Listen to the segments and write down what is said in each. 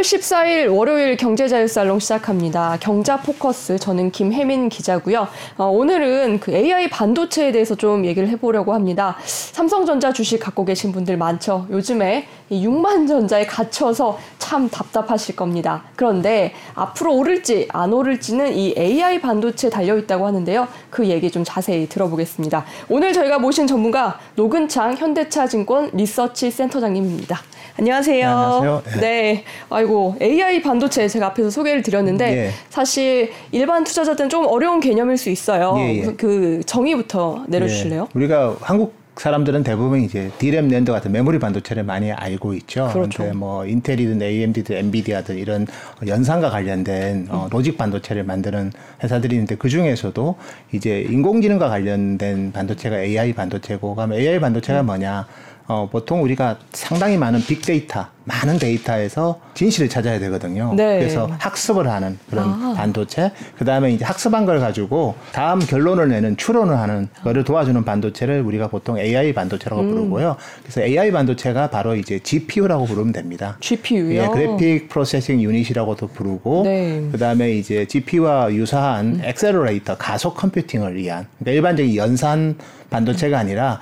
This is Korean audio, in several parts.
10월 14일 월요일 경제자유살롱 시작합니다. 경자 포커스 저는 김혜민 기자고요. 어, 오늘은 그 AI 반도체에 대해서 좀 얘기를 해보려고 합니다. 삼성전자 주식 갖고 계신 분들 많죠. 요즘에 이 6만 전자에 갇혀서 참 답답하실 겁니다. 그런데 앞으로 오를지 안 오를지는 이 AI 반도체 달려 있다고 하는데요. 그 얘기 좀 자세히 들어보겠습니다. 오늘 저희가 모신 전문가 노근창 현대차증권 리서치 센터장님입니다. 안녕하세요. 안녕하세요. 네. 네. 아이고 AI 반도체 제가 앞에서 소개를 드렸는데 예. 사실 일반 투자자들은 좀 어려운 개념일 수 있어요. 예, 예. 그 정의부터 내려 주실래요? 예, 우리가 한국 사람들은 대부분 이제 D램 낸드 같은 메모리 반도체를 많이 알고 있죠. 그렇죠. 근데 뭐 인텔이든 AMD든 엔비디아든 이런 연산과 관련된 어, 음. logic 반도체를 만드는 회사들이 있는데 그 중에서도 이제 인공지능과 관련된 반도체가 AI 반도체고, 그럼 AI 음. 반도체가 뭐냐? 어, 보통 우리가 상당히 많은 빅데이터, 많은 데이터에서 진실을 찾아야 되거든요. 네. 그래서 학습을 하는 그런 아. 반도체, 그 다음에 이제 학습한 걸 가지고 다음 결론을 내는 추론을 하는 거를 도와주는 반도체를 우리가 보통 AI 반도체라고 음. 부르고요. 그래서 AI 반도체가 바로 이제 GPU라고 부르면 됩니다. GPU요. 예, 그래픽 processing unit이라고도 부르고, 네. 그 다음에 이제 GPU와 유사한 accelerator, 가속 컴퓨팅을 위한, 그러니까 일반적인 연산 반도체가 아니라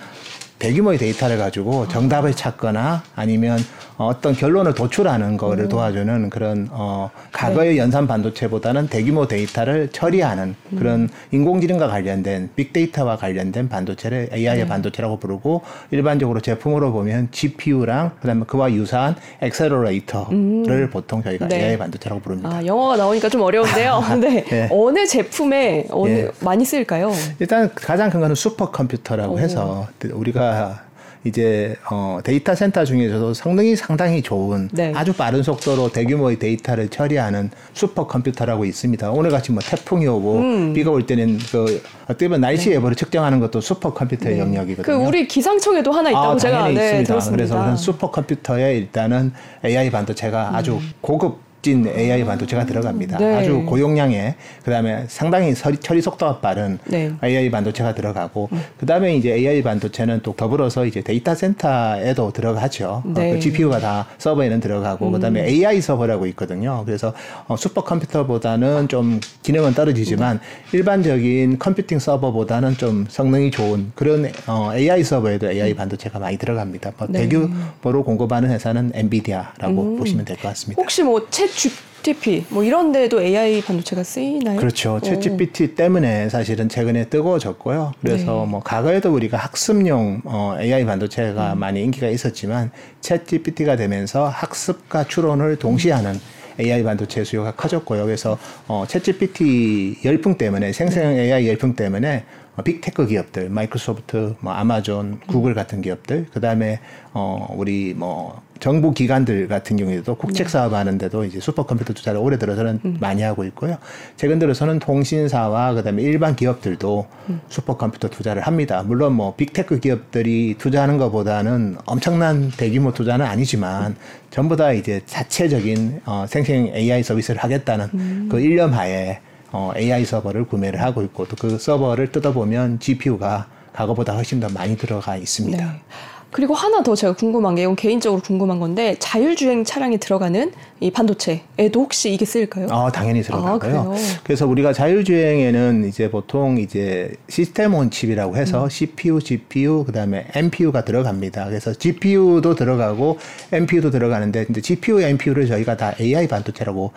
대규모의 데이터를 가지고 정답을 찾거나 아니면 어떤 결론을 도출하는 거를 도와주는 그런 어 과거의 연산 반도체보다는 대규모 데이터를 처리하는 그런 인공지능과 관련된 빅데이터와 관련된 반도체를 AI 반도체라고 부르고 일반적으로 제품으로 보면 GPU랑 그다음에 그와 유사한 accelerator를 보통 저희가 네. AI 반도체라고 부릅니다. 아, 영어가 나오니까 좀 어려운데요. 근데 예. 어느 제품에 어느 예. 많이 쓸까요? 일단 가장 큰 거는 슈퍼컴퓨터라고 오. 해서 우리가 이제 어 데이터 센터 중에서도 성능이 상당히 좋은 네. 아주 빠른 속도로 대규모의 데이터를 처리하는 슈퍼 컴퓨터라고 있습니다. 오늘 같이 뭐 태풍이 오고 음. 비가 올 때는 그 어떻게 보면 날씨 예보를 측정하는 것도 슈퍼 컴퓨터의 영역이거든요. 그 우리 기상청에도 하나 있다고 아, 제가 네, 있습니다. 들었습니다. 그래서 그런 슈퍼 컴퓨터에 일단은 AI 반도체가 아주 고급진 AI 반도체가 들어갑니다. 음. 네. 아주 고용량의 그다음에 상당히 처리, 처리 속도가 빠른 네. 음. AI 반도체가 들어가고 그다음에 이제 AI 반도체는 또 더불어서 이제 데이터 센터에도 들어가죠. 네. 음. 어, 그 GPU가 다 서버에는 들어가고 그다음에 AI 서버라고 있거든요. 그래서 어, 슈퍼컴퓨터보다는 좀 기능은 떨어지지만 일반적인 컴퓨팅 서버보다는 좀 성능이 좋은 그런 어, AI 서버에도 AI 반도체가 많이 들어갑니다. 뭐 음. 네. 대규모로 공급하는 회사는 엔비디아라고 보시면 될 것 같습니다. 혹시 뭐챗 GTP 뭐 이런 데도 AI 반도체가 쓰이나요? 그렇죠. 챗 GPT 때문에 사실은 최근에 뜨거워졌고요. 그래서 네. 뭐 과거에도 우리가 학습용 어, AI 반도체가 음. 많이 인기가 있었지만 챗 GPT가 되면서 학습과 추론을 동시에 하는 AI 반도체 수요가 커졌고요. 그래서 어, 챗 GPT 열풍 때문에 생성형 네. AI 열풍 때문에 어, 빅테크 기업들, 마이크로소프트, 뭐 아마존, 구글 같은 기업들, 그 다음에 어 우리 뭐 정부 기관들 같은 경우에도 국책 사업 하는데도 이제 슈퍼컴퓨터 투자를 올해 들어서는 많이 하고 있고요. 최근 들어서는 통신사와 그다음에 일반 기업들도 슈퍼컴퓨터 투자를 합니다. 물론 뭐 빅테크 기업들이 투자하는 것보다는 엄청난 대규모 투자는 아니지만 전부 다 이제 자체적인 어 생성 AI 서비스를 하겠다는 그 일념 하에 어, AI 서버를 구매를 하고 있고 또 그 서버를 뜯어보면 GPU가 과거보다 훨씬 더 많이 들어가 있습니다. 네. 그리고 하나 더 제가 궁금한 게 이건 개인적으로 궁금한 건데 자율주행 차량에 들어가는 이 반도체에도 혹시 이게 쓰일까요? 어, 당연히 아, 들어가고요. 그래요? 그래서 우리가 자율주행에는 이제 보통 이제 시스템 온 칩이라고 해서 음. CPU, GPU, 그다음에 NPU가 들어갑니다. 그래서 GPU도 들어가고 NPU도 들어가는데 이제 GPU, NPU를 저희가 다 AI 반도체라고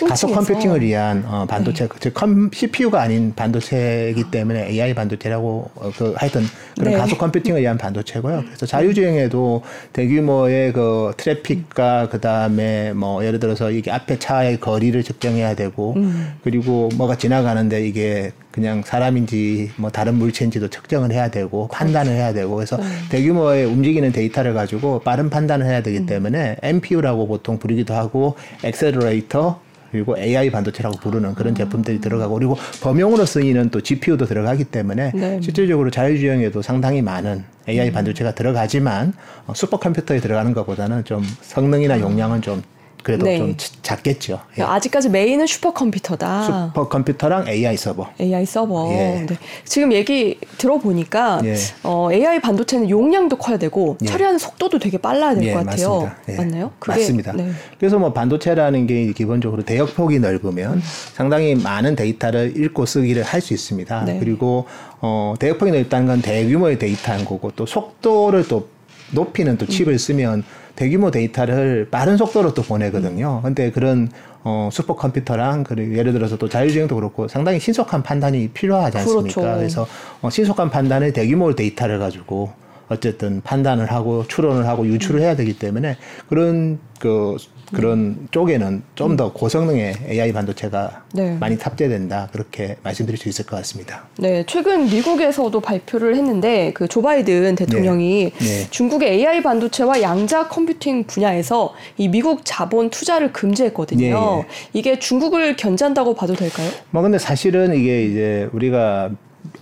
가속. 컴퓨팅을 위한 어, 반도체, 즉 컴, CPU가 아닌 반도체이기 때문에 AI 반도체라고 어, 그 하여튼 그런 네. 가속 컴퓨팅을 위한 반도체고요. 그래서 자율주행에도 대규모의 그 트래픽과 그 다음에 뭐 예를 들어서 이게 앞에 차의 거리를 측정해야 되고 그리고 뭐가 지나가는데 이게 그냥 사람인지 뭐 다른 물체인지도 측정을 해야 되고 판단을 해야 되고 그래서 대규모의 움직이는 데이터를 가지고 빠른 판단을 해야 되기 때문에 NPU라고 보통 부르기도 하고 accelerator 그리고 AI 반도체라고 부르는 그런 제품들이 들어가고 그리고 범용으로 쓰이는 또 GPU도 들어가기 때문에 네. 실질적으로 자율주행에도 상당히 많은 AI 반도체가 들어가지만 어, 슈퍼컴퓨터에 들어가는 것보다는 좀 성능이나 용량은 좀 그래도 네. 좀 작겠죠. 예. 아직까지 메인은 슈퍼컴퓨터다. 슈퍼컴퓨터랑 AI 서버. AI 서버. 예. 네. 지금 얘기 들어보니까 예. 어, AI 반도체는 용량도 커야 되고 예. 처리하는 속도도 되게 빨라야 될 예, 것 같아요. 맞습니다. 예. 맞나요? 그게- 맞습니다. 네. 그래서 뭐 반도체라는 게 기본적으로 대역폭이 넓으면 상당히 많은 데이터를 읽고 쓰기를 할 수 있습니다. 네. 그리고 어, 대역폭이 넓다는 건 대규모의 데이터인 거고 또 속도를 또 높이는 또 칩을 쓰면 대규모 데이터를 빠른 속도로 또 보내거든요. 근데 그런 어, 슈퍼컴퓨터랑 그리고 예를 들어서 또 자율주행도 그렇고 상당히 신속한 판단이 필요하지 않습니까? 그렇죠. 그래서 어, 신속한 판단을 대규모 데이터를 가지고 어쨌든 판단을 하고 추론을 하고 유출을 해야 되기 때문에 그런 그 그런 쪽에는 좀 더 고성능의 AI 반도체가 네. 많이 탑재된다 그렇게 말씀드릴 수 있을 것 같습니다. 네, 최근 미국에서도 발표를 했는데 그 조 바이든 대통령이 네. 중국의 AI 반도체와 양자 컴퓨팅 분야에서 이 미국 자본 투자를 금지했거든요. 예, 예. 이게 중국을 견제한다고 봐도 될까요? 뭐 근데 사실은 이게 이제 우리가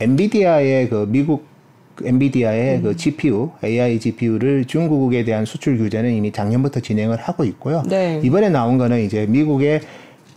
엔비디아의 그 미국 엔비디아의 음. 그 GPU, AI GPU를 중국에 대한 수출 규제는 이미 작년부터 진행을 하고 있고요. 네. 이번에 나온 거는 이제 미국의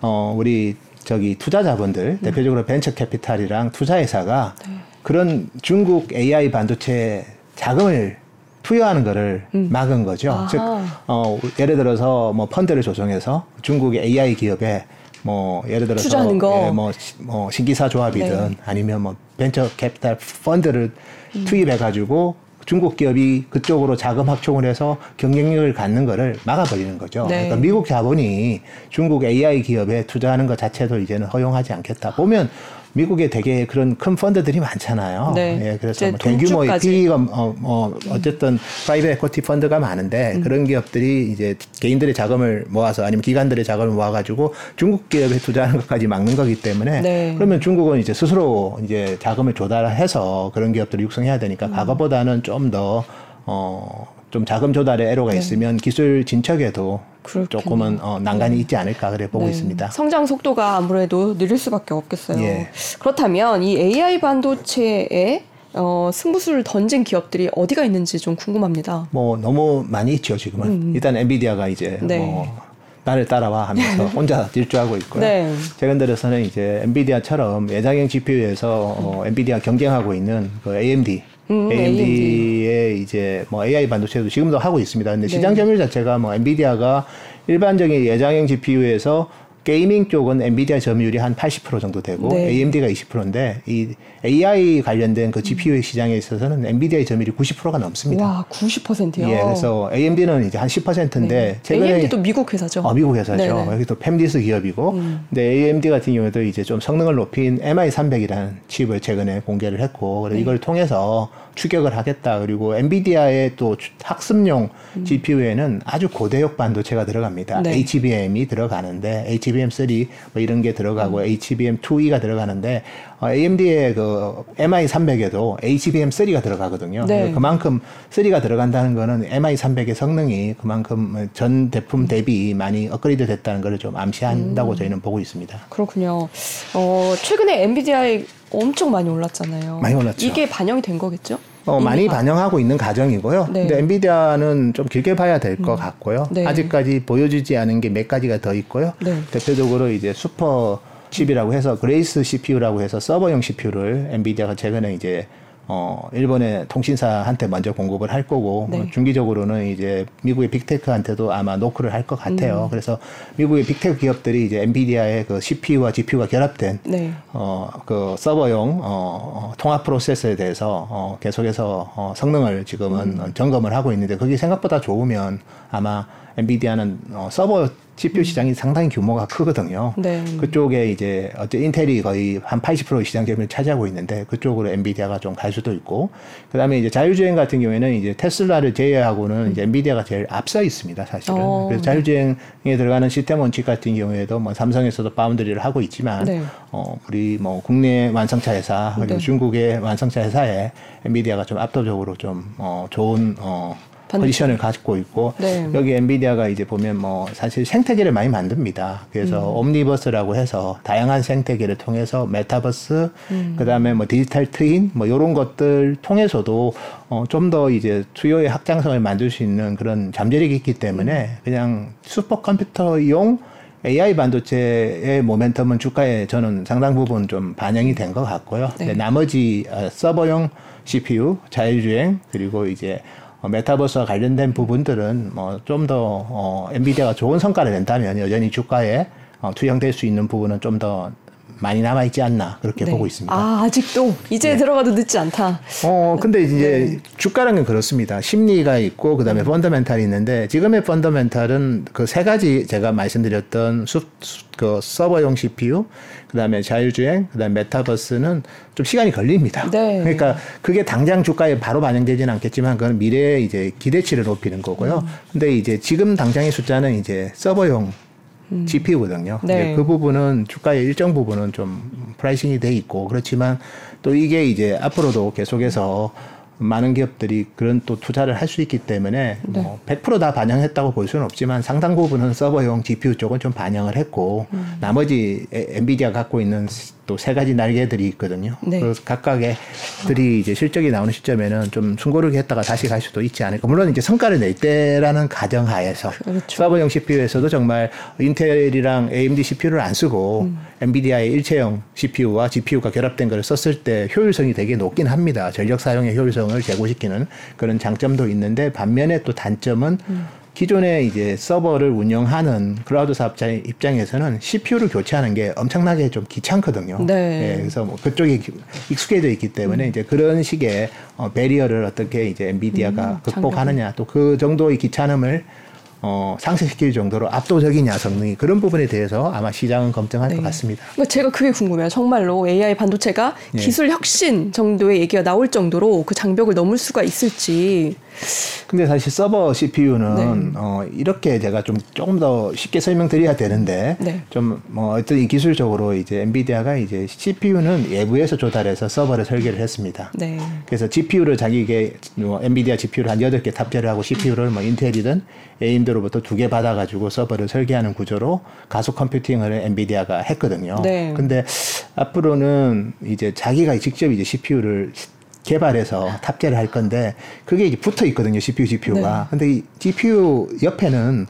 어 우리 저기 투자 자본들 음. 대표적으로 벤처 캐피탈이랑 투자 회사가 네. 그런 중국 AI 반도체 자금을 투여하는 거를 막은 거죠. 음. 아하. 즉, 어, 예를 들어서 뭐 펀드를 조성해서 중국의 AI 기업에 뭐 예를 들어서 투자하는 거. 예, 뭐, 시- 뭐 신기사 조합이든 네. 아니면 뭐 벤처 캐피탈 펀드를 음. 투입해 가지고 중국 기업이 그쪽으로 자금 확충을 해서 경쟁력을 갖는 거를 막아버리는 거죠. 네. 그러니까 미국 자본이 중국 AI 기업에 투자하는 것 자체도 이제는 허용하지 않겠다. 보면 미국에 되게 그런 큰 펀드들이 많잖아요. 네. 예, 그래서 뭐 대규모의. PE가 어, 뭐 어쨌든 private equity 펀드가 많은데 음. 그런 기업들이 이제 개인들의 자금을 모아서 아니면 기관들의 자금을 모아가지고 중국 기업에 투자하는 것까지 막는 거기 때문에 네. 그러면 중국은 이제 스스로 이제 자금을 조달해서 그런 기업들을 육성해야 음. 되니까 과거보다는 좀 더 어, 좀 자금 조달에 애로가 있으면 기술 진척에도 네. 그렇겠네요. 조금은 어, 난관이 있지 않을까 그래 보고 네. 있습니다. 성장 속도가 아무래도 느릴 수밖에 없겠어요. 예. 그렇다면 이 AI 반도체에 어, 승부수를 던진 기업들이 어디가 있는지 좀 궁금합니다. 뭐 너무 많이 있죠 지금은. 일단 엔비디아가 이제 음, 네. 뭐 나를 따라와 하면서 혼자 질주하고 있고요. 네. 최근 들어서는 이제 엔비디아처럼 예장형 GPU에서 어, 엔비디아 경쟁하고 있는 그 AMD. 음, AMD의 이제 뭐 AI 반도체도 지금도 하고 있습니다. 근데 네. 시장 점유율 자체가 뭐 엔비디아가 일반적인 외장형 GPU에서 gaming 쪽은 엔비디아 점유율이 한 80% 정도 되고 네. AMD가 20%인데 이 AI 관련된 그 GPU 시장에 있어서는 엔비디아의 점유율이 90%가 넘습니다. 와, 90%요. 예, 그래서 AMD는 이제 한 10%인데 최근에 AMD도 미국 회사죠. 어, 미국 회사죠. 네네. 음. 여기 또 팹리스 기업이고, 근데 AMD 같은 경우에도 이제 좀 성능을 높인 MI300이라는 칩을 최근에 공개를 했고, 네. 그래서 이걸 통해서 추격을 하겠다. 그리고 엔비디아의 또 주- 학습용 GPU에는 아주 고대역 반도체가 들어갑니다. 음. 네. HBM이 들어가는데 HBM3 뭐 이런 게 들어가고 음. HBM2E가 들어가는데 어, AMD의 그 MI300에도 HBM3가 들어가거든요. 네. 그만큼 3가 들어간다는 거는 MI300의 성능이 그만큼 전 제품 대비 많이 업그레이드 됐다는 것을 좀 암시한다고 음. 저희는 보고 있습니다. 그렇군요. 어, 최근에 엔비디아에 엄청 많이 올랐잖아요. 많이 올랐죠. 이게 반영이 된 거겠죠? 어, 많이 바- 반영하고 있는 과정이고요. 네. 근데 엔비디아는 좀 길게 봐야 될것 같고요. 네. 아직까지 보여주지 않은 게 몇 가지가 더 있고요. 네. 대표적으로 이제 슈퍼 칩이라고 해서 그레이스 CPU라고 해서 서버용 CPU를 엔비디아가 최근에 이제 어 일본의 통신사한테 먼저 공급을 할 거고 네. 어, 중기적으로는 이제 미국의 빅테크한테도 아마 노크를 할것 음. 같아요. 그래서 미국의 빅테크 기업들이 이제 엔비디아의 그 CPU와 GPU가 결합된 네. 어, 그 서버용 어, 어, 통합 프로세서에 대해서 어, 계속해서 어, 성능을 지금은 어, 점검을 하고 있는데 그게 생각보다 좋으면 아마 엔비디아는 어, 서버 CPU 시장이 상당히 규모가 크거든요. 네. 그쪽에 이제 어째 인텔이 거의 한 80% 시장 점유를 차지하고 있는데 그쪽으로 엔비디아가 좀 갈 수도 있고 그다음에 이제 자율주행 같은 경우에는 이제 테슬라를 제외하고는 이제 엔비디아가 제일 앞서 있습니다, 사실은. 어, 그래서 자율주행에 들어가는 system on chip 같은 경우에도 뭐 삼성에서도 파운드리를 하고 있지만 네. 어, 우리 뭐 국내 완성차 회사 그리고 네. 중국의 완성차 회사에 엔비디아가 좀 압도적으로 좀 어, 좋은 어, 포지션을 갖고 있고 네. 여기 엔비디아가 이제 보면 뭐 사실 생태계를 많이 만듭니다. 그래서 음. Omniverse라고 해서 다양한 생태계를 통해서 메타버스 음. 그다음에 뭐 디지털 트윈 뭐 이런 것들 통해서도 어, 좀 더 이제 수요의 확장성을 만들 수 있는 그런 잠재력이 있기 때문에 음. 그냥 슈퍼컴퓨터용 AI 반도체의 모멘텀은 주가에 저는 상당 부분 좀 반영이 된 것 같고요. 네. 근데 나머지 어, 서버용 CPU, 자율주행 그리고 이제 어, 메타버스와 관련된 부분들은 뭐 좀더 어, 엔비디아가 좋은 성과를 낸다면 여전히 주가에 어, 투영될 수 있는 부분은 좀더 많이 남아 있지 않나 그렇게 네. 보고 있습니다. 아, 아직도 이제 들어가도 늦지 않다. 어, 근데 이제 네. 주가라는 건 그렇습니다. 심리가 있고 그다음에 펀더멘탈이 있는데 지금의 펀더멘탈은 그 세 가지 제가 말씀드렸던 수, 수- 그 서버용 CPU, 그다음에 자율주행, 그다음에 메타버스는 좀 시간이 걸립니다. 네. 그러니까 그게 당장 주가에 바로 반영되지는 않겠지만 그건 미래의 이제 기대치를 높이는 거고요. 음. 근데 이제 지금 당장의 숫자는 이제 서버용 음. 네. 그 부분은 주가의 일정 부분은 좀 pricing이 돼 있고 그렇지만 또 이게 이제 앞으로도 계속해서 많은 기업들이 그런 또 투자를 할 수 있기 때문에 네. 뭐 100%다 반영했다고 볼 수는 없지만 상당 부분은 서버용 GPU 쪽은 좀 반영을 했고 음. 나머지 에- 엔비디아 갖고 있는 또 세 가지 날개들이 있거든요. 네. 그래서 각각의 들이 이제 실적이 나오는 시점에는 좀 숨고르게 했다가 다시 갈 수도 있지 않을까. 물론 이제 성과를 낼 때라는 가정하에서 그렇죠. 서버용 CPU에서도 정말 인텔이랑 AMD CPU를 안 쓰고 음. 엔비디아의 일체형 CPU와 GPU가 결합된 걸 썼을 때 효율성이 되게 높긴 합니다. 전력 사용의 효율성을 제고시키는 그런 장점도 있는데 반면에 또 단점은 음. 기존에 이제 서버를 운영하는 클라우드 사업자 입장에서는 CPU를 교체하는 게 엄청나게 좀 귀찮거든요. 네. 예, 그래서 뭐 그쪽이 익숙해져 있기 때문에 이제 그런 식의 어, 배리어를 어떻게 이제 엔비디아가 음, 극복하느냐 또 그 정도의 귀찮음을 어, 상쇄시킬 정도로 압도적이냐 성능이 그런 부분에 대해서 아마 시장은 검증할 네. 것 같습니다. 그러니까 제가 그게 궁금해요. 정말로 AI 반도체가 예. 기술 혁신 정도의 얘기가 나올 정도로 그 장벽을 넘을 수가 있을지. 근데 사실 서버 CPU는 네. 어, 이렇게 제가 좀 조금 더 쉽게 설명드려야 되는데 네. 좀뭐 어떤 이 기술적으로 이제 엔비디아가 이제 CPU는 외부에서 조달해서 서버를 설계를 했습니다. 네. 그래서 GPU를 자기게 뭐 엔비디아 GPU를 한 여덟 개 탑재를 하고 CPU를 뭐 인텔이든 AMD로부터 두 개 받아가지고 서버를 설계하는 구조로 가속 컴퓨팅을 엔비디아가 했거든요. 네. 근데 앞으로는 이제 자기가 직접 이제 CPU를 개발해서 탑재를 할 건데 그게 이제 붙어 있거든요 CPU GPU가. 근데 이 GPU 옆에는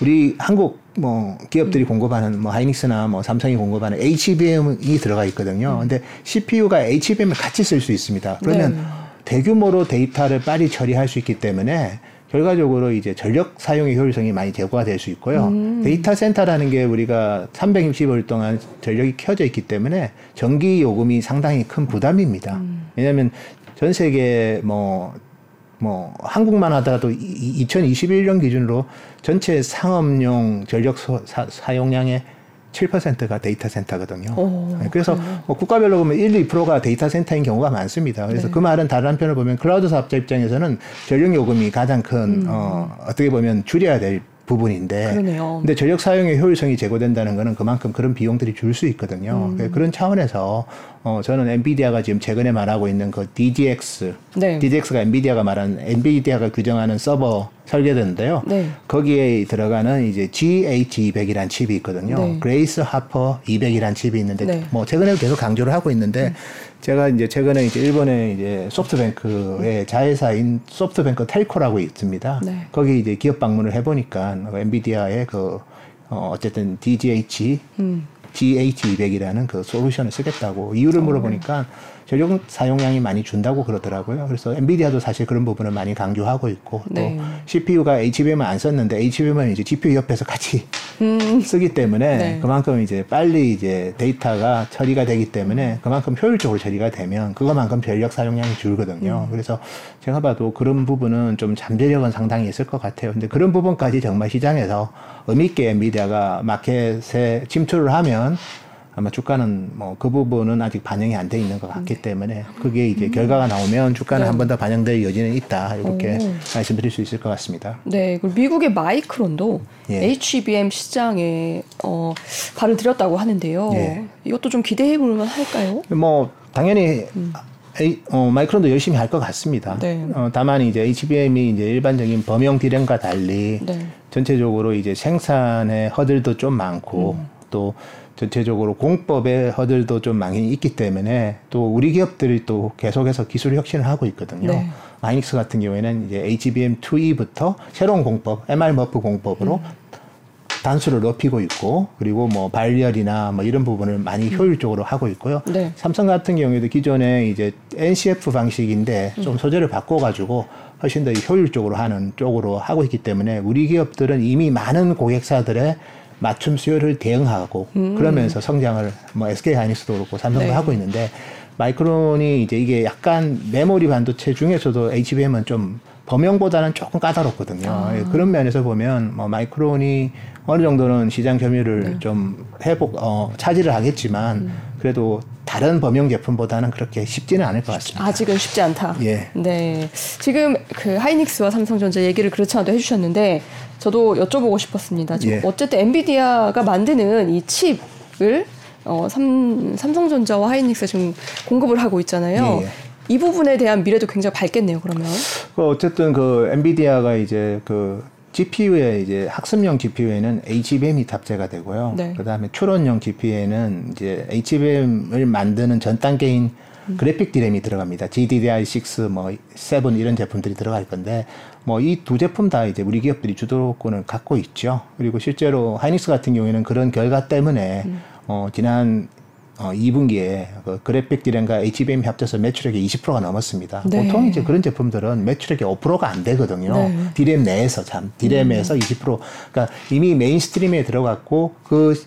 우리 한국 뭐 기업들이 공급하는 뭐 하이닉스나 뭐 삼성이 공급하는 HBM이 들어가 있거든요. 근데 CPU가 HBM을 같이 쓸 수 있습니다. 그러면 네. 대규모로 데이터를 빨리 처리할 수 있기 때문에 결과적으로 이제 전력 사용의 효율성이 많이 제고가 될 수 있고요. 데이터 센터라는 게 우리가 360일 동안 전력이 켜져 있기 때문에 전기 요금이 상당히 큰 부담입니다. 왜냐하면 전 세계 뭐, 뭐, 한국만 하더라도 2021년 기준으로 전체 상업용 전력 소- 사, 사용량의 7%가 데이터 센터거든요. 오, 네, 그래서 뭐 국가별로 보면 1, 2%가 데이터 센터인 경우가 많습니다. 그래서 네. 그 말은 다른 한편을 보면 클라우드 사업자 입장에서는 전력 요금이 가장 큰 어, 어떻게 보면 줄여야 될 부분인데 그러네요. 근데 전력 사용의 효율성이 제고된다는 거는 그만큼 그런 비용들이 줄 수 있거든요. 음. 그런 차원에서 어, 저는 엔비디아가 지금 최근에 말하고 있는 그 DGX, 네. DGX가 엔비디아가 말하는 엔비디아가 규정하는 서버 설계도인데요. 네. 거기에 들어가는 이제 GH200이라는 칩이 있거든요. 네. 그레이스 호퍼 200이라는 칩이 있는데 네. 뭐 최근에도 계속 강조를 하고 있는데 제가 이제 최근에 이제 일본의 이제 소프트뱅크의 자회사인 소프트뱅크 텔코라고 있습니다. 네. 거기 이제 기업 방문을 해보니까 엔비디아의 그 어, 어쨌든 DGH 음. GH200이라는 그 솔루션을 쓰겠다고 이유를 물어보니까 전력 사용량이 많이 준다고 그러더라고요. 그래서 엔비디아도 사실 그런 부분을 많이 강조하고 있고 네. 또 CPU가 HBM을 안 썼는데 HBM은 이제 GPU 옆에서 같이 쓰기 때문에 음. 네. 그만큼 이제 빨리 이제 데이터가 처리가 되기 때문에 그만큼 효율적으로 처리가 되면 그거만큼 전력 사용량이 줄거든요. 음. 그래서 제가 봐도 그런 부분은 좀 잠재력은 상당히 있을 것 같아요. 근데 그런 부분까지 정말 시장에서 의미 있게 엔비디아가 마켓에 침투를 하면 아마 주가는 뭐 그 부분은 아직 반영이 안 돼 있는 것 같기 때문에 그게 이제 결과가 나오면 주가는 음. 네. 한번 더 반영될 여지는 있다 이렇게 오. 말씀드릴 수 있을 것 같습니다. 네, 그리고 미국의 마이크론도 예. HBM 시장에 어, 발을 들였다고 하는데요. 예. 이것도 좀 기대해 볼만 할까요? 뭐 당연히 A, 어, 마이크론도 열심히 할 것 같습니다. 네. 어, 다만 이제 HBM이 이제 일반적인 범용 디램과 달리 네. 전체적으로 이제 생산의 허들도 좀 많고 음. 또 전체적으로 공법의 허들도 좀 많이 있기 때문에 또 우리 기업들이 또 계속해서 기술 혁신을 하고 있거든요. 네. 하이닉스 같은 경우에는 이제 HBM2E부터 새로운 공법, MR 머프 공법으로 음. 단수를 높이고 있고 그리고 뭐 발열이나 뭐 이런 부분을 많이 효율적으로 하고 있고요. 네. 삼성 같은 경우에도 기존에 이제 NCF 방식인데 좀 소재를 바꿔가지고 훨씬 더 효율적으로 하는 쪽으로 하고 있기 때문에 우리 기업들은 이미 많은 고객사들의 맞춤 수요를 대응하고 그러면서 성장을 뭐 SK 하이닉스도 그렇고 삼성도 네. 하고 있는데 마이크론이 이제 이게 약간 메모리 반도체 중에서도 HBM은 좀 범용보다는 조금 까다롭거든요. 예, 그런 면에서 보면 뭐 마이크론이 어느 정도는 시장 점유율을 좀 회복 어, 차지를 하겠지만 그래도 다른 범용 제품보다는 그렇게 쉽지는 않을 것 같습니다. 아직은 쉽지 않다. 예. 네. 지금 그 하이닉스와 삼성전자 얘기를 그렇지 않아도 해주셨는데 저도 여쭤보고 싶었습니다. 지금 예. 어쨌든 엔비디아가 만드는 이 칩을 어, 삼, 삼성전자와 하이닉스 지금 공급을 하고 있잖아요. 예, 예. 이 부분에 대한 미래도 굉장히 밝겠네요. 그러면. 그 어쨌든 그 엔비디아가 이제 그 GPU에 이제 학습용 GPU에는 HBM이 탑재가 되고요. 네. 그다음에 추론용 GPU에는 이제 HBM을 만드는 전 단계인 그래픽 디램이 들어갑니다. GDDR6, 뭐, 7 이런 제품들이 들어갈 건데, 뭐, 이 두 제품 다 이제 우리 기업들이 주도권을 갖고 있죠. 그리고 실제로 하이닉스 같은 경우에는 그런 결과 때문에, 어, 지난 어, 2분기에 그 그래픽 디램과 HBM 합쳐서 매출액이 20%가 넘었습니다. 네. 보통 이제 그런 제품들은 매출액이 5%가 안 되거든요. 네. 디램 내에서 참 디램에서 20% 그러니까 이미 mainstream에 들어갔고 그 시-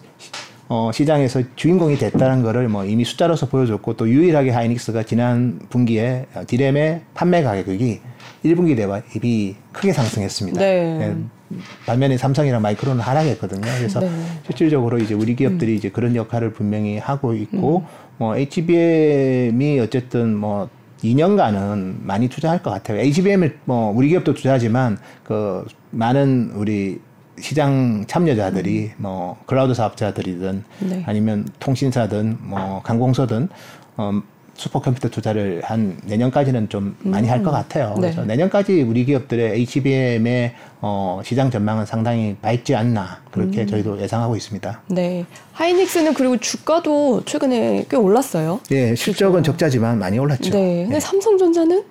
어, 시장에서 주인공이 됐다는 거를 뭐 이미 숫자로서 보여줬고 또 유일하게 하이닉스가 지난 분기에 어, 디램의 판매 가격이 1분기 대비 크게 상승했습니다. 네. 예, 반면에 삼성이랑 마이크론은 하락했거든요. 그래서 네. 실질적으로 이제 우리 기업들이 이제 그런 역할을 분명히 하고 있고 뭐 HBM이 어쨌든 뭐 2년간은 많이 투자할 것 같아요. HBM을 뭐 우리 기업도 투자하지만 그 많은 우리 시장 참여자들이 뭐 클라우드 사업자들이든 네. 아니면 통신사든 뭐 관공서든 어 슈퍼컴퓨터 투자를 한 내년까지는 좀 많이 할 것 같아요. 네. 그래서 내년까지 우리 기업들의 HBM의 어, 시장 전망은 상당히 밝지 않나 그렇게 저희도 예상하고 있습니다. 네. 하이닉스는 그리고 주가도 최근에 꽤 올랐어요. 예, 실적은 적자지만 많이 올랐죠. 네. 근데 삼성전자는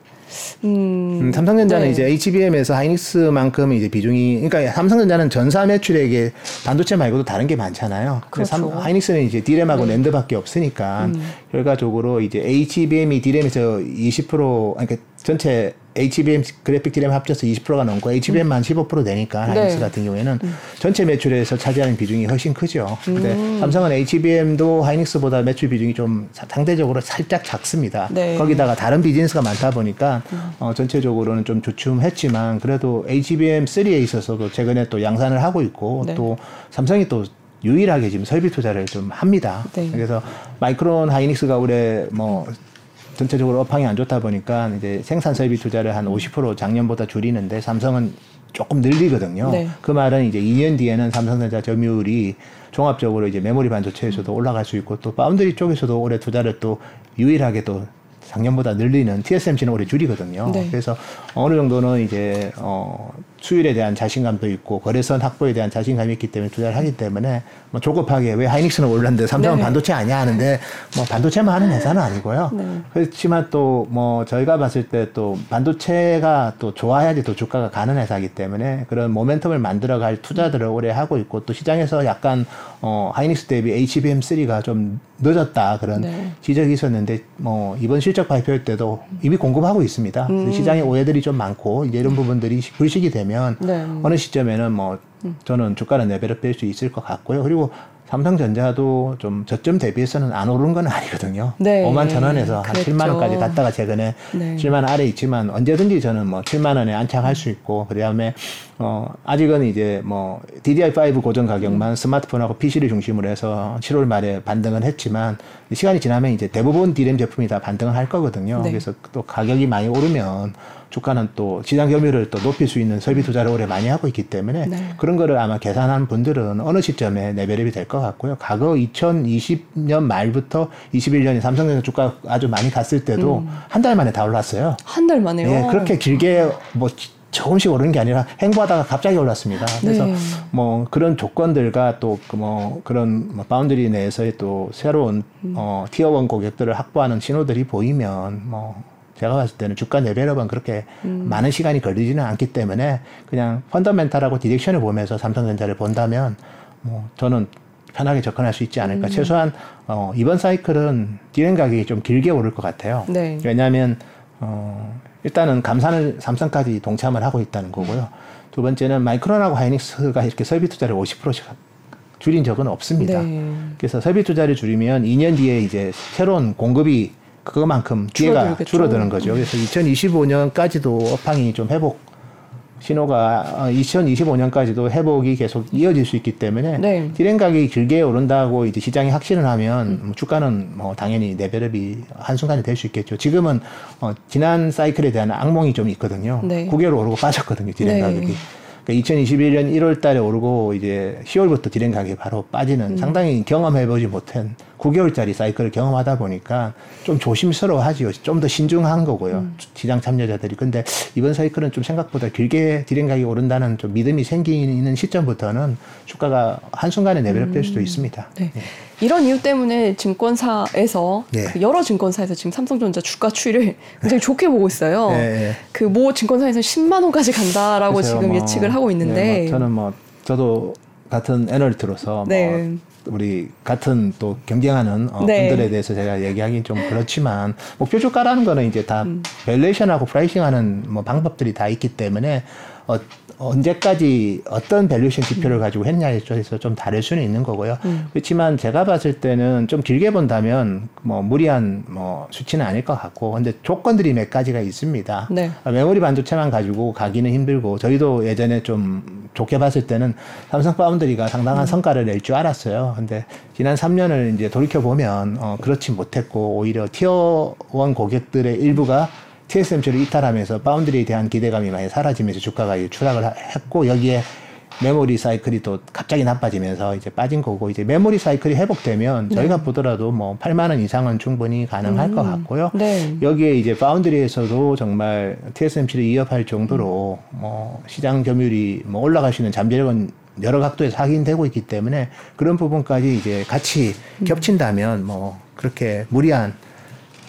음, 음, 삼성전자는 네. 이제 HBM에서 하이닉스만큼 이제 비중이 그러니까 삼성전자는 전사 매출액에 반도체 말고도 다른 게 많잖아요. 삼- 그렇죠. 네. 하이닉스는 이제 디램하고 낸드밖에 없으니까 음. 결과적으로 이제 HBM이 디램에서 20% 아니, 그러니까 전체 HBM 그래픽 디램 합쳐서 20%가 넘고 HBM만 15% 되니까 하이닉스 네. 같은 경우에는 전체 매출에서 차지하는 비중이 훨씬 크죠. 근데 음. 삼성은 HBM도 하이닉스보다 매출 비중이 좀 상대적으로 살짝 작습니다. 네. 거기다가 다른 비즈니스가 많다 보니까 어, 전체적으로는 좀 주춤했지만 그래도 HBM3에 있어서도 최근에 또 양산을 하고 있고 네. 또 삼성이 또 유일하게 지금 설비 투자를 좀 합니다. 네. 그래서 마이크론 하이닉스가 올해 뭐 전체적으로 업황이 안 좋다 보니까 이제 생산 설비 투자를 한 50% 작년보다 줄이는데 삼성은 조금 늘리거든요. 네. 그 말은 이제 2년 뒤에는 삼성전자 점유율이 종합적으로 이제 메모리 반도체에서도 올라갈 수 있고 또 파운드리 쪽에서도 올해 투자를 또 유일하게 또 작년보다 늘리는 TSMC는 올해 줄이거든요. 네. 그래서 어느 정도는 이제 어 수율에 대한 자신감도 있고 거래선 확보에 대한 자신감이 있기 때문에 투자를 하기 때문에 뭐 조급하게 왜 하이닉스는 올랐는데 삼성은 네. 반도체 아니야 하는데 뭐 반도체만 하는 회사는 아니고요. 네. 그렇지만 또 뭐 저희가 봤을 때 또 반도체가 또 좋아야지 또 주가가 가는 회사이기 때문에 그런 모멘텀을 만들어갈 투자들을 올해 하고 있고 또 시장에서 약간 어 하이닉스 대비 HBM3가 좀 늦었다 그런 네. 지적이 있었는데 뭐 이번 실적 발표할 때도 이미 공급하고 있습니다. 음. 시장에 오해들이 좀 많고 이제 이런 부분들이 불식이 되면 네. 어느 시점에는 뭐 저는 주가는 레벨업 될수 있을 것 같고요. 그리고 삼성전자도 좀 저점 대비해서는 안 오른 건 아니거든요. 네. 5만 천 원에서 한 그랬죠. 7만 원까지 갔다가 최근에 네. 7만 원 아래 있지만 언제든지 저는 뭐 7만 원에 안착할 수 있고 그다음에 어 아직은 이제 뭐 DDR5 고정 가격만 스마트폰하고 PC를 중심으로 해서 7월 말에 반등은 했지만 시간이 지나면 이제 대부분 디램 제품이 다 반등을 할 거거든요. 네. 그래서 또 가격이 많이 오르면 주가는 또 시장 점유율을 또 높일 수 있는 설비 투자를 올해 많이 하고 있기 때문에 네. 그런 거를 아마 계산한 분들은 어느 시점에 레벨업이 될 것 같고요. 과거 2020년 말부터 21년에 삼성전자 주가 아주 많이 갔을 때도 음. 한달 만에 다 올랐어요. 한 달 만에요. 예, 그렇게 길게 뭐 조금씩 오르는 게 아니라 횡보하다가 갑자기 올랐습니다. 그래서 네. 뭐 그런 조건들과 또 뭐 그런 뭐 boundary 내에서의 또 새로운 음. 어 tier one 고객들을 확보하는 신호들이 보이면 뭐 제가 봤을 때는 주가 level up은 그렇게 음. 많은 시간이 걸리지는 않기 때문에 그냥 fundamental하고 direction을 보면서 삼성전자를 본다면 뭐 저는 편하게 접근할 수 있지 않을까. 음. 최소한 어 이번 사이클은 디램 가격이 좀 길게 오를 것 같아요. 네. 왜냐하면 어 일단은 감산을 삼성까지 동참을 하고 있다는 거고요. 두 번째는 마이크론하고 하이닉스가 이렇게 설비 투자를 50%씩 줄인 적은 없습니다. 네. 그래서 설비 투자를 줄이면 2년 뒤에 이제 새로운 공급이 그거만큼 기회가 줄어들겠죠. 줄어드는 거죠. 그래서 2025년까지도 업황이 좀 회복 신호가 어, 2025년까지도 회복이 계속 이어질 수 있기 때문에 네. 디램 가격이 길게 오른다고 이제 시장이 확신을 하면 뭐 주가는 뭐 당연히 레벨업이 한순간에 될 수 있겠죠. 지금은 어, 지난 사이클에 대한 악몽이 좀 있거든요. 네. 9개월 오르고 빠졌거든요. 디램 네. 가격이. 그러니까 2021년 1월 달에 오르고 이제 10월부터 디램 가격이 바로 음. 빠지는 상당히 경험해보지 못한 9개월짜리 사이클을 경험하다 보니까 좀 조심스러워 하지요. 좀 더 신중한 거고요. 음. 시장 참여자들이. 근데 이번 사이클은 좀 생각보다 길게 디램 가격이 오른다는 좀 믿음이 생기는 시점부터는 주가가 한순간에 level up 될 수도 있습니다. 네. 이런 이유 때문에 증권사에서 네. 그 여러 증권사에서 지금 삼성전자 주가 추이를 굉장히 좋게 보고 있어요. 네. 그 모 증권사에서 10만 원까지 간다라고 지금 뭐, 예측을 하고 있는데 네, 뭐 저는 뭐 저도 같은 애널리스트로서 네. 뭐 우리 같은 또 경쟁하는 어, 네. 분들에 대해서 제가 얘기하기는 좀 그렇지만 목표 주가라는 거는 이제 다 음. valuation하고 pricing하는 뭐 방법들이 다 있기 때문에 어, 언제까지 어떤 valuation 지표를 가지고 했냐에 따라서 좀 다를 수는 있는 거고요. 음. 그렇지만 제가 봤을 때는 좀 길게 본다면 뭐 무리한 뭐 수치는 아닐 것 같고 근데 조건들이 몇 가지가 있습니다. 네. 아, 메모리 반도체만 가지고 가기는 힘들고 저희도 예전에 좀 좋게 봤을 때는 삼성 파운드리가 상당한 성과를 낼 줄 알았어요. 근데 지난 3년을 이제 돌이켜 보면 어 그렇지 못했고 오히려 tier one 고객들의 일부가 TSMC를 이탈하면서 파운드리에 대한 기대감이 많이 사라지면서 주가가 추락을 하- 했고 여기에 메모리 사이클이 또 갑자기 나빠지면서 이제 빠진 거고 이제 메모리 사이클이 회복되면 저희가 보더라도 뭐 8만 원 이상은 충분히 가능할 것 같고요. 네. 여기에 이제 파운드리에서도 정말 TSMC를 위협할 정도로 뭐 시장 점유율이 뭐 올라갈 수 있는 잠재력은 여러 각도에서 확인되고 있기 때문에 그런 부분까지 이제 같이 겹친다면 뭐 그렇게 무리한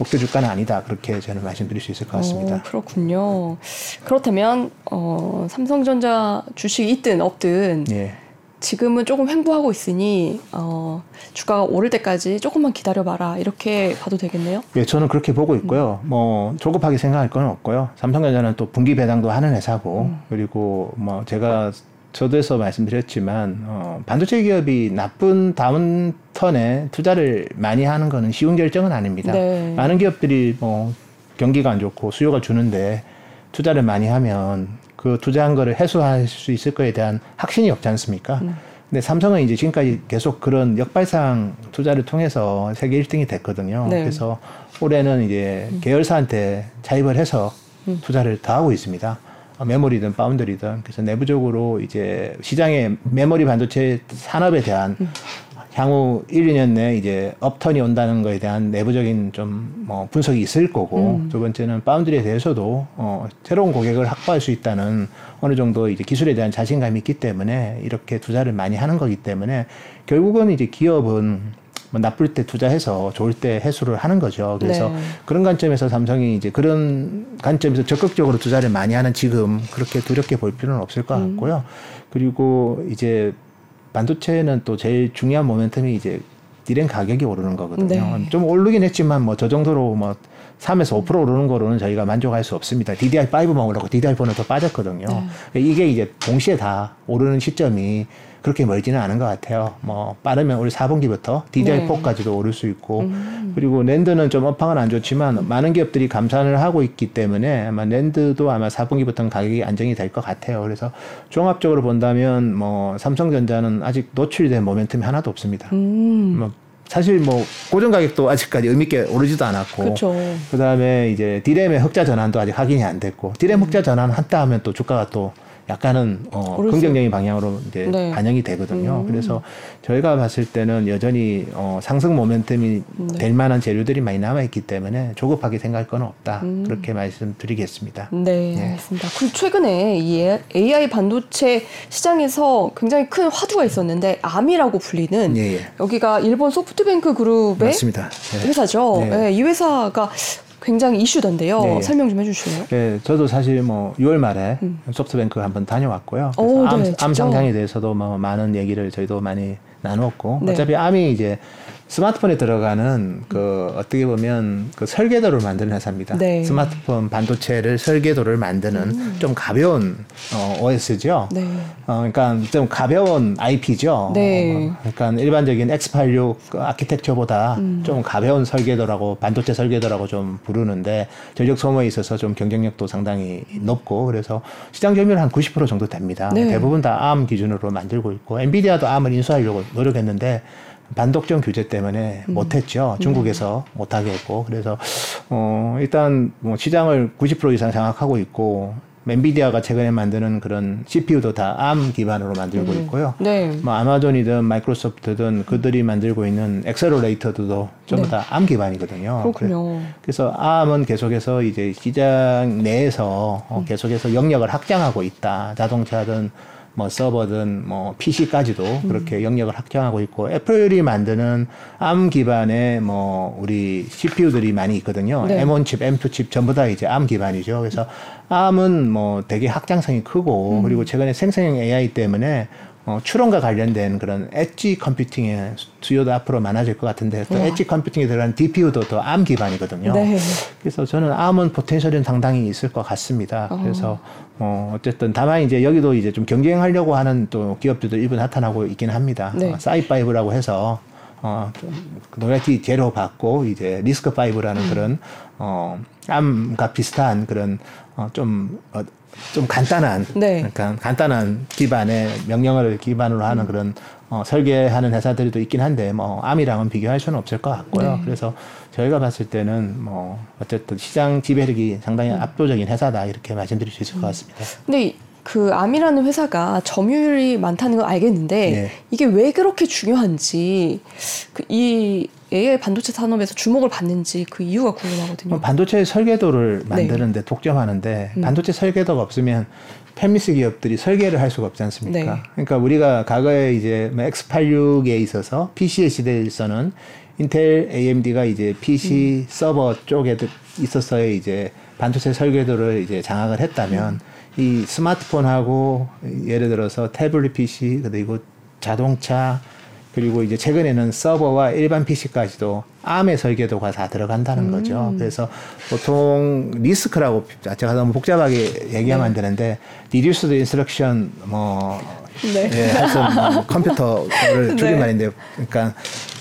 목표 주가는 아니다 그렇게 저는 말씀드릴 수 있을 것 같습니다. 어, 그렇군요. 그렇다면 어, 삼성전자 주식이 있든 없든 예. 지금은 조금 횡보하고 있으니 어, 주가가 오를 때까지 조금만 기다려봐라 이렇게 봐도 되겠네요. 예, 저는 그렇게 보고 있고요. 뭐 조급하게 생각할 건 없고요. 삼성전자는 또 분기 배당도 하는 회사고 그리고 뭐 제가 저도에서 말씀드렸지만 어, 반도체 기업이 나쁜 다운 턴에 투자를 많이 하는 거는 쉬운 결정은 아닙니다. 네. 많은 기업들이 뭐 경기가 안 좋고 수요가 주는데 투자를 많이 하면 그 투자한 거를 해소할 수 있을 거에 대한 확신이 없지 않습니까? 근데 삼성은 이제 지금까지 계속 그런 역발상 투자를 통해서 세계 1등이 됐거든요. 네. 그래서 올해는 이제 계열사한테 차입을 해서 투자를 더 하고 있습니다. 어, 메모리든 파운드리든 그래서 내부적으로 이제 시장의 메모리 반도체 산업에 대한 향후 1, 2년 내에 이제 업턴이 온다는 거에 대한 내부적인 좀 뭐 분석이 있을 거고 두 번째는 파운드리에 대해서도 어 새로운 고객을 확보할 수 있다는 어느 정도 이제 기술에 대한 자신감이 있기 때문에 이렇게 투자를 많이 하는 거기 때문에 결국은 이제 기업은 뭐 나쁠 때 투자해서 좋을 때 회수를 하는 거죠. 그래서 네. 그런 관점에서 삼성이 이제 그런 관점에서 적극적으로 투자를 많이 하는 지금 그렇게 두렵게 볼 필요는 없을 것 같고요. 그리고 이제 반도체는 또 제일 중요한 모멘텀이 이제 디램 가격이 오르는 거거든요. 네. 좀 오르긴 했지만 뭐 저 정도로 뭐 3에서 5% 오르는 거로는 저희가 만족할 수 없습니다. DDR5만 올랐고 DDR4는 더 빠졌거든요. 이게 이제 동시에 다 오르는 시점이 그렇게 멀지는 않은 것 같아요. 뭐 빠르면 올 4분기부터 DDR4까지도 오를 수 있고 그리고 랜드는 좀 업황은 안 좋지만 많은 기업들이 감산을 하고 있기 때문에 아마 랜드도 아마 4분기부터는 가격이 안정이 될 것 같아요. 그래서 종합적으로 본다면 뭐 삼성전자는 아직 노출된 모멘텀이 하나도 없습니다. 음. 뭐 사실 뭐 고정 가격도 아직까지 의미 있게 오르지도 않았고 그쵸. 그다음에 이제 디램의 흑자 전환도 아직 확인이 안 됐고 디램 흑자 전환 한다 하면 또 주가가 또 약간은 어 긍정적인 방향으로 이제 네. 반영이 되거든요. 음. 그래서 저희가 봤을 때는 여전히 어 상승 모멘텀이 네. 될 만한 재료들이 많이 남아 있기 때문에 조급하게 생각할 건 없다. 음. 그렇게 말씀드리겠습니다. 네, 네. 알겠습니다. 그리고 최근에 이 AI 반도체 시장에서 굉장히 큰 화두가 있었는데 ARM이라고 불리는 예, 예. 여기가 일본 소프트뱅크 그룹의 맞습니다. 네. 회사죠. 네. 네, 이 회사가 굉장히 이슈던데요. 네. 설명 좀 해주실래요? 네, 저도 사실 뭐 6월 말에 음. 소프트뱅크 한번 다녀왔고요. 오, 암, 네, 암. 상장에 대해서도 뭐 많은 얘기를 저희도 많이 나누었고 네. 어차피 암이 이제 스마트폰에 들어가는 그 어떻게 보면 그 설계도를 만드는 회사입니다. 네. 음. 스마트폰 반도체를 설계도를 만드는 좀 가벼운 어, OS죠. 네. 어, 그러니까 좀 가벼운 IP죠. 네. 어, 그러니까 일반적인 X86 그 아키텍처보다 음. 좀 가벼운 설계도라고 반도체 설계도라고 좀 부르는데 전력 소모에 있어서 좀 경쟁력도 상당히 높고 그래서 시장 점유율 한 90% 정도 됩니다. 네. 대부분 다 ARM 기준으로 만들고 있고 엔비디아도 ARM을 인수하려고 노력했는데 반독점 규제 때문에 음. 못했죠. 중국에서 못하게 했고 그래서 어 일단 뭐 시장을 90% 이상 장악하고 있고 엔비디아가 최근에 만드는 그런 CPU도 다 ARM 기반으로 만들고 있고요. 네. 뭐 아마존이든 마이크로소프트든 그들이 만들고 있는 엑셀러레이터도 전부 네. 다 ARM 기반이거든요. 그렇군요. 그래 서 ARM은 계속해서 이제 시장 내에서 음. 어, 계속해서 영역을 확장하고 있다. 자동차든 뭐 서버든 뭐 PC까지도 음. 그렇게 영역을 확장하고 있고 애플이 만드는 ARM 기반의 뭐 우리 CPU들이 많이 있거든요. 네. M1 칩, M2 칩 전부 다 이제 ARM 기반이죠. 그래서 ARM은 뭐 되게 확장성이 크고 음. 그리고 최근에 생성형 AI 때문에 어, 추론과 관련된 그런 edge computing의 수요도 앞으로 많아질 것 같은데 또 우와. edge computing에 들어간 DPU도 또 ARM 기반이거든요. 네. 그래서 저는 ARM은 potential은 상당히 있을 것 같습니다. 어. 그래서 어 어쨌든 다만 이제 여기도 이제 좀 경쟁하려고 하는 또 기업들도 일부 나타나고 있긴 합니다. 네. 어, SiFive라고 해서 어 로열티 제로 받고 이제 RISC-V라는 음. 그런 어 ARM과 비슷한 그런 어좀 어, 좀 간단한 네. 그러니까 간단한 기반의 명령어를 기반으로 하는 그런 어, 설계하는 회사들도 있긴 한데 뭐 ARM이랑은 비교할 수는 없을 것 같고요. 네. 그래서 저희가 봤을 때는 뭐 어쨌든 시장 지배력이 상당히 음. 압도적인 회사다 이렇게 말씀드릴 수 있을 것 같습니다. 근데 이- 그 암이라는 회사가 점유율이 많다는 건 알겠는데 네. 이게 왜 그렇게 중요한지 그 이 AI 반도체 산업에서 주목을 받는지 그 이유가 궁금하거든요. 뭐 반도체 설계도를 네. 만드는데 독점하는데 음. 반도체 설계도가 없으면 팹미스 기업들이 설계를 할 수가 없지 않습니까? 네. 그러니까 우리가 과거에 이제 뭐 X86에 있어서 PC의 시대에서는 인텔 AMD가 이제 PC 음. 서버 쪽에 있어서의 이제 반도체 설계도를 이제 장악을 했다면 음. 이 스마트폰하고 예를 들어서 태블릿 PC 그리고 자동차 그리고 이제 최근에는 서버와 일반 PC까지도 ARM의 설계도가 다 들어간다는 음. 거죠. 그래서 보통 리스크라고 제가 너무 복잡하게 얘기하면 안 되는데 reduced instruction 뭐 네. 예, 하여튼 뭐 컴퓨터를 네. 줄임말인데 그러니까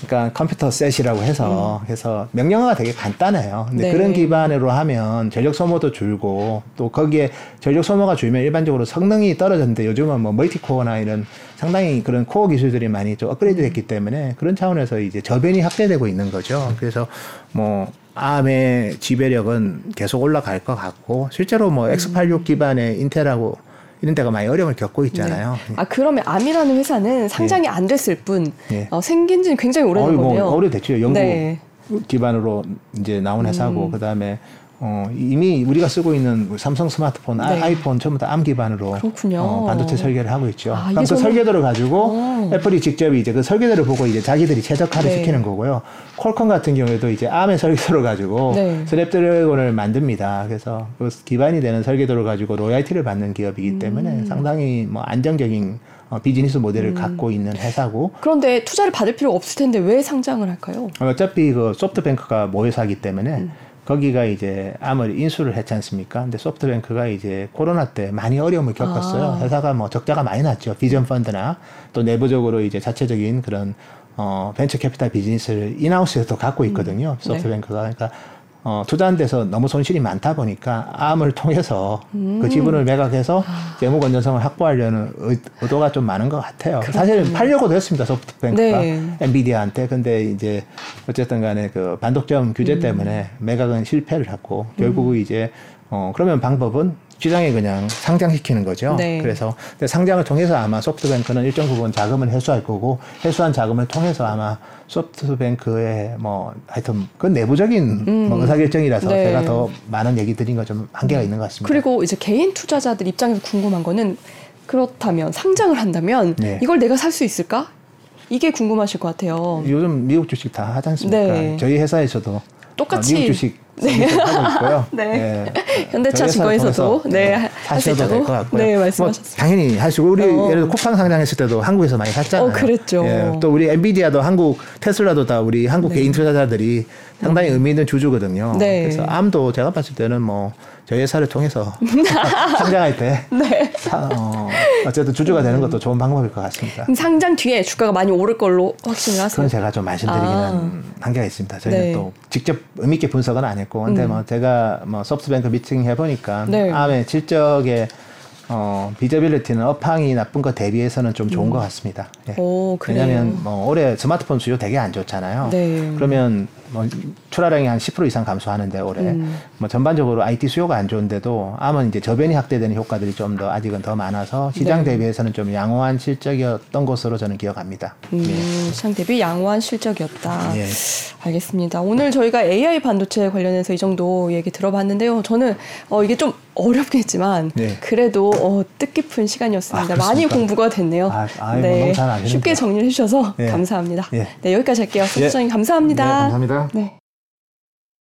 그러니까 컴퓨터 셋이라고 해서 그래서 명령어가 되게 간단해요. 근데 음. 네. 그런 기반으로 하면 전력 소모도 줄고 또 거기에 전력 소모가 줄면 일반적으로 성능이 떨어졌는데 요즘은 뭐 멀티코어나 이런 상당히 그런 코어 기술들이 많이 좀 업그레이드 됐기 때문에 그런 차원에서 이제 저변이 확대되고 있는 거죠. 그래서 뭐 암의 지배력은 계속 올라갈 것 같고 실제로 뭐 음. X86 기반의 인텔하고 이런 데가 많이 어려움을 겪고 있잖아요. 네. 아 그러면 ARM이라는 회사는 상장이 안 됐을 뿐 예. 어, 생긴 지는 굉장히 오래된 어이, 뭐. 오래됐죠. 영국 네. 기반으로 이제 나온 회사고 음. 그다음에 어, 이미 우리가 쓰고 있는 삼성 스마트폰, 아- 네. 아이폰 전부 다 ARM 기반으로. 어, 반도체 설계를 하고 있죠. 아, 그럼 그 정말- 설계도를 가지고 어. 애플이 직접 이제 그 설계도를 보고 이제 자기들이 최적화를 네. 시키는 거고요. 퀄컴 같은 경우에도 이제 암의 설계도를 가지고 네. 스냅드래곤을 만듭니다. 그래서 그 기반이 되는 설계도를 가지고 로열티를 받는 음. 기업이기 때문에 상당히 뭐 안정적인 어, 비즈니스 모델을 음. 갖고 있는 회사고 그런데 투자를 받을 필요가 없을 텐데 왜 상장을 할까요? 어차피 그 소프트뱅크가 모회사기 때문에 음. 거기가 이제 ARM을 인수를 했지 않습니까? 근데 소프트뱅크가 이제 코로나 때 많이 어려움을 겪었어요. 아. 회사가 뭐 적자가 많이 났죠. 비전 펀드나 또 내부적으로 이제 자체적인 그런 어 벤처 캐피탈 비즈니스를 in-house에서 갖고 있거든요. 네. 소프트뱅크가 그러니까 어, 투자한 데서 너무 손실이 많다 보니까 ARM을 통해서 그 지분을 매각해서 재무 건전성을 확보하려는 의, 의도가 좀 많은 것 같아요. 사실 팔려고도 했습니다. 소프트뱅크가 네. 엔비디아한테. 근데 이제 어쨌든 간에 그 반독점 규제 때문에 매각은 실패를 했고 결국 이제 어 그러면 방법은 시장에 그냥 상장시키는 거죠. 네. 그래서 상장을 통해서 아마 소프트뱅크는 일정 부분 자금을 회수할 거고 회수한 자금을 통해서 아마 소프트뱅크의 뭐 하여튼 그건 내부적인 뭐 의사결정이라서 네. 제가 더 많은 얘기 드린 건좀 한계가 있는 것 같습니다. 그리고 이제 개인 투자자들 입장에서 궁금한 거는 그렇다면 상장을 한다면 네. 이걸 내가 살 수 있을까? 이게 궁금하실 것 같아요. 요즘 미국 주식 다 하지 않습니까? 네. 저희 회사에서도 똑같이. 어, 미국 주식 하고 있고요. 네. 예. 현대차 증권에서도 네, 수 사셔도 될 것 같고요. 네, 뭐 말씀하셨어요. 당연히 하시고 우리 어. 예를 들어 쿠팡 상장했을 때도 한국에서 많이 샀잖아요. 어, 그랬죠. 예, 또 우리 엔비디아도 한국 테슬라도 다 우리 한국 개인 투자자들이 상당히 의미 있는 주주거든요. 네. 그래서 암도 제가 봤을 때는 뭐 저희 회사를 통해서 상장할 때 네. 사- 어, 어쨌든 주주가 되는 것도 좋은 방법일 것 같습니다. 상장 뒤에 주가가 많이 오를 걸로 확신을 하세요. 그건 제가 좀 말씀드리기는 아. 한계가 있습니다. 저희는 네. 또 직접 의미 있게 분석은 안 했고, 근데 뭐 제가 뭐 소프트뱅크 미팅 해보니까 네. 암의 실적의 어, 비저빌리티는 업황이 나쁜 것 대비해서는 좀 좋은 것 같습니다. 예. 음. 오. 왜냐하면 뭐 올해 스마트폰 수요 되게 안 좋잖아요. 네. 그러면 뭐 출하량이 한 10% 이상 감소하는데 올해 음. 뭐 전반적으로 IT 수요가 안 좋은데도 암은 이제 저변이 확대되는 효과들이 좀 더 아직은 더 많아서 시장 네. 대비해서는 좀 양호한 실적이었던 것으로 저는 기억합니다. 음, 시장 대비 양호한 실적이었다. 예. 알겠습니다. 오늘 저희가 AI 반도체 관련해서 이 정도 얘기 들어봤는데요. 저는 어, 이게 좀 어렵겠지만 네. 그래도 어, 뜻깊은 시간이었습니다. 아, 많이? 공부가 됐네요. 아, 너무 잘 아시는데요. 쉽게 정리해 주셔서 예. 감사합니다. 예. 네, 여기까지 할게요. 소장님 감사합니다. 네, 감사합니다. 네.